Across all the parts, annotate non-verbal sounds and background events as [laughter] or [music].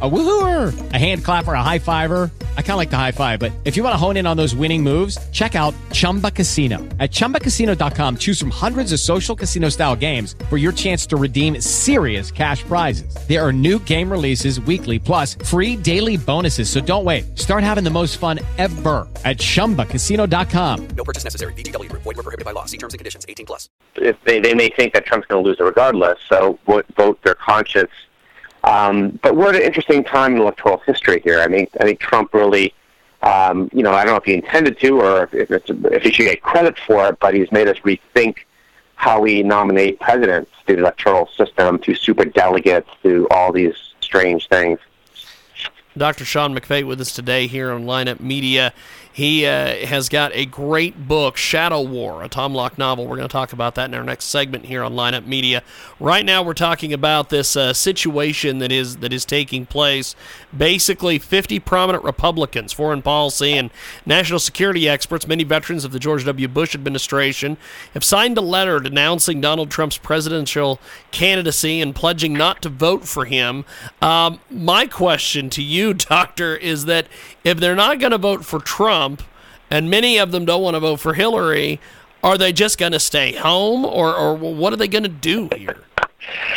A woohooer, a hand clapper, a high fiver. I kind of like the high five, but if you want to hone in on those winning moves, check out Chumba Casino. At ChumbaCasino.com, choose from hundreds of social casino style games for your chance to redeem serious cash prizes. There are new game releases weekly, plus free daily bonuses. So don't wait. Start having the most fun ever at ChumbaCasino.com. No purchase necessary. VGW Group. Void were prohibited by law. See terms and conditions. 18 plus. if they, they may think that Trump's going to lose it regardless, so vote, vote their conscience. Um, but we're at an interesting time in electoral history here. I mean, I think Trump really, um, you know, I don't know if he intended to or if, it's, if he should get credit for it, but he's made us rethink how we nominate presidents through the electoral system, through super delegates, through all these strange things. Dr. Sean McFate with us today here on Lineup Media. He uh, has got a great book, Shadow War, a Tom Locke novel. We're going to talk about that in our next segment here on Lineup Media. Right now, we're talking about this uh, situation that is that is taking place. Basically, 50 prominent Republicans, foreign policy, and national security experts, many veterans of the George W. Bush administration, have signed a letter denouncing Donald Trump's presidential candidacy and pledging not to vote for him. Um, my question to you, [laughs] Doctor, is that if they're not going to vote for Trump, and many of them don't want to vote for Hillary, are they just going to stay home, or, or what are they going to do here?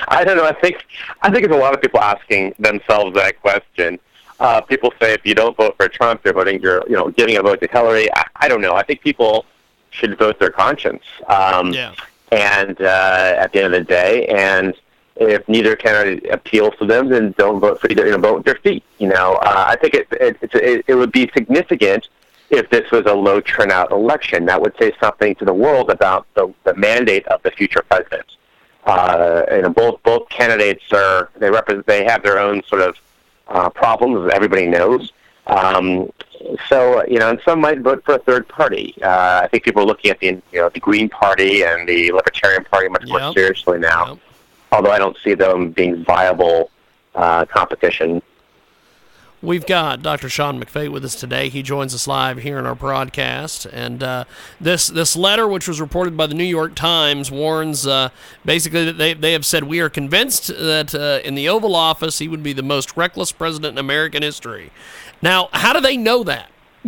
I don't know. I think I think it's a lot of people asking themselves that question. Uh, people say if you don't vote for Trump, you're voting, you're you know giving a vote to Hillary. I, I don't know. I think people should vote their conscience. Um, Yeah. And uh, at the end of the day, and if neither candidate appeals to them, then don't vote for either. You know, vote with their feet. You know, uh, I think it it, it it would be significant if this was a low turnout election. That would say something to the world about the, the mandate of the future president. Uh, you know, both both candidates are they represent they have their own sort of uh, problems, as everybody knows. Um, so you know, and some might vote for a third party. Uh, I think people are looking at the you know the Green Party and the Libertarian Party much more seriously now. Yep. Although I don't see them being viable uh, competition. We've got Dr. Sean McFate with us today. He joins us live here in our broadcast, and uh, this this letter, which was reported by the New York Times, warns uh, basically that they they have said we are convinced that uh, in the Oval Office he would be the most reckless president in American history. Now, how do they know that? [laughs]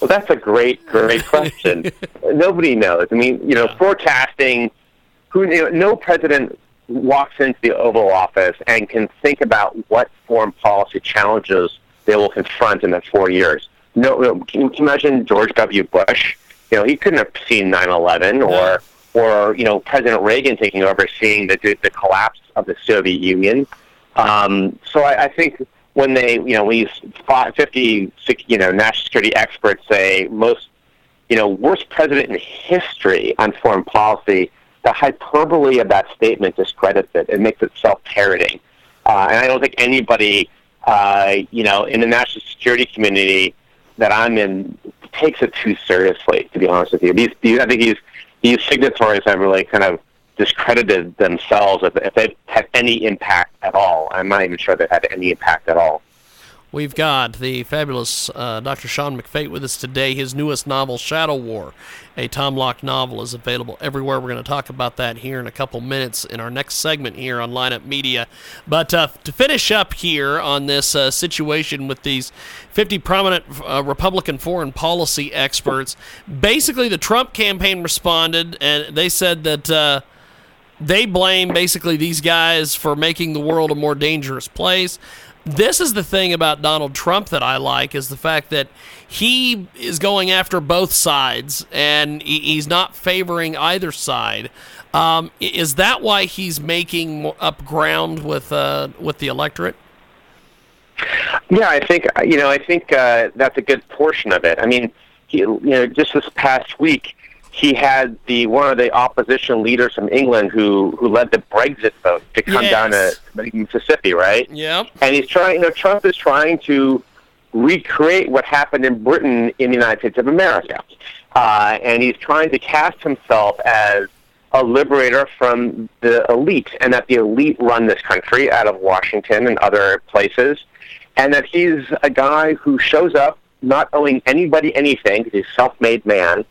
well, that's a great, great question. [laughs] Nobody knows. I mean, you know, forecasting. Who you know, no president walks into the Oval Office and can think about what foreign policy challenges they will confront in the four years. No, no can you imagine George W. Bush? You know, he couldn't have seen 9/11 or or you know President Reagan taking over, seeing the the collapse of the Soviet Union. Um, so I, I think when they, you know, these fi- 50, six- you know, national security experts say most, you know, worst president in history on foreign policy, the hyperbole of that statement discredits it. It makes it self-parroting. Uh, and I don't think anybody, uh, you know, in the national security community that I'm in takes it too seriously, to be honest with you. These, these I think these, these signatories have really kind of discredited themselves if, if they've had any impact at all. I'm not even sure they've had any impact at all. We've got the fabulous uh, Dr. Sean McFate with us today. His newest novel, Shadow War, a Tom Locke novel, is available everywhere. We're going to talk about that here in a couple minutes in our next segment here on Lineup Media. But uh, to finish up here on this uh, situation with these 50 prominent uh, Republican foreign policy experts, basically the Trump campaign responded and they said that uh, they blame basically these guys for making the world a more dangerous place. This is the thing about Donald Trump that I like is the fact that he is going after both sides and he's not favoring either side. Um, is that why he's making up ground with uh, with the electorate? Yeah, I think you know. I think uh, that's a good portion of it. I mean, he, you know, just this past week, he had the one of the opposition leaders from England who who led the Brexit vote to come down to Mississippi, right? Yep. And he's trying. You know, Trump is trying to recreate what happened in Britain in the United States of America, uh, and he's trying to cast himself as a liberator from the elite, and that the elite run this country out of Washington and other places, and that he's a guy who shows up not owing anybody anything because he's a self-made man,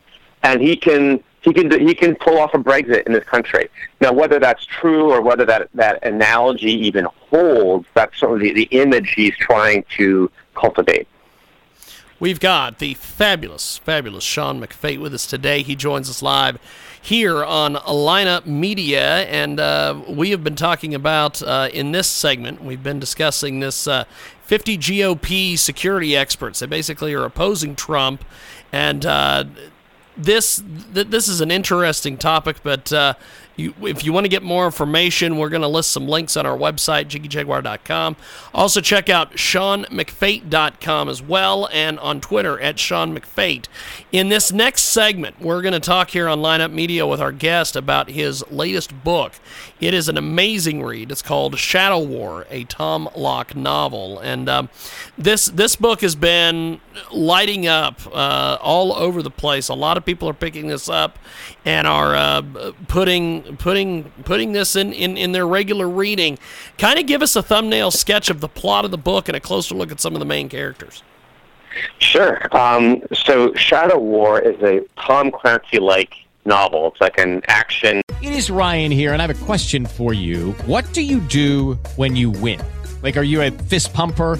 and he can he can he can pull off a Brexit in this country. Now, whether that's true or whether that that analogy even holds, that's sort of the, the image he's trying to cultivate. We've got the fabulous, fabulous Sean McFate with us today. He joins us live here on Lineup Media, and uh, we have been talking about uh, in this segment. We've been discussing this uh, 50 GOP security experts. They basically are opposing Trump, and uh, this th- this is an interesting topic, but uh, you, if you want to get more information, we're going to list some links on our website, jiggyjaguar.com. Also, check out SeanMcFate.com as well, and on Twitter at Sean McFate. In this next segment, we're going to talk here on Lineup Media with our guest about his latest book. It is an amazing read. It's called Shadow War, a Tom Locke novel, and um, this this book has been lighting up uh, all over the place. A lot of people are picking this up and are uh, putting putting putting this in, in, in their regular reading. Kind of give us a thumbnail sketch of the plot of the book and a closer look at some of the main characters. Sure. Um, so Shadow War is a Tom Clancy-like novel. It's like an action. It is Ryan here, and I have a question for you. What do you do when you win? Like, are you a fist pumper?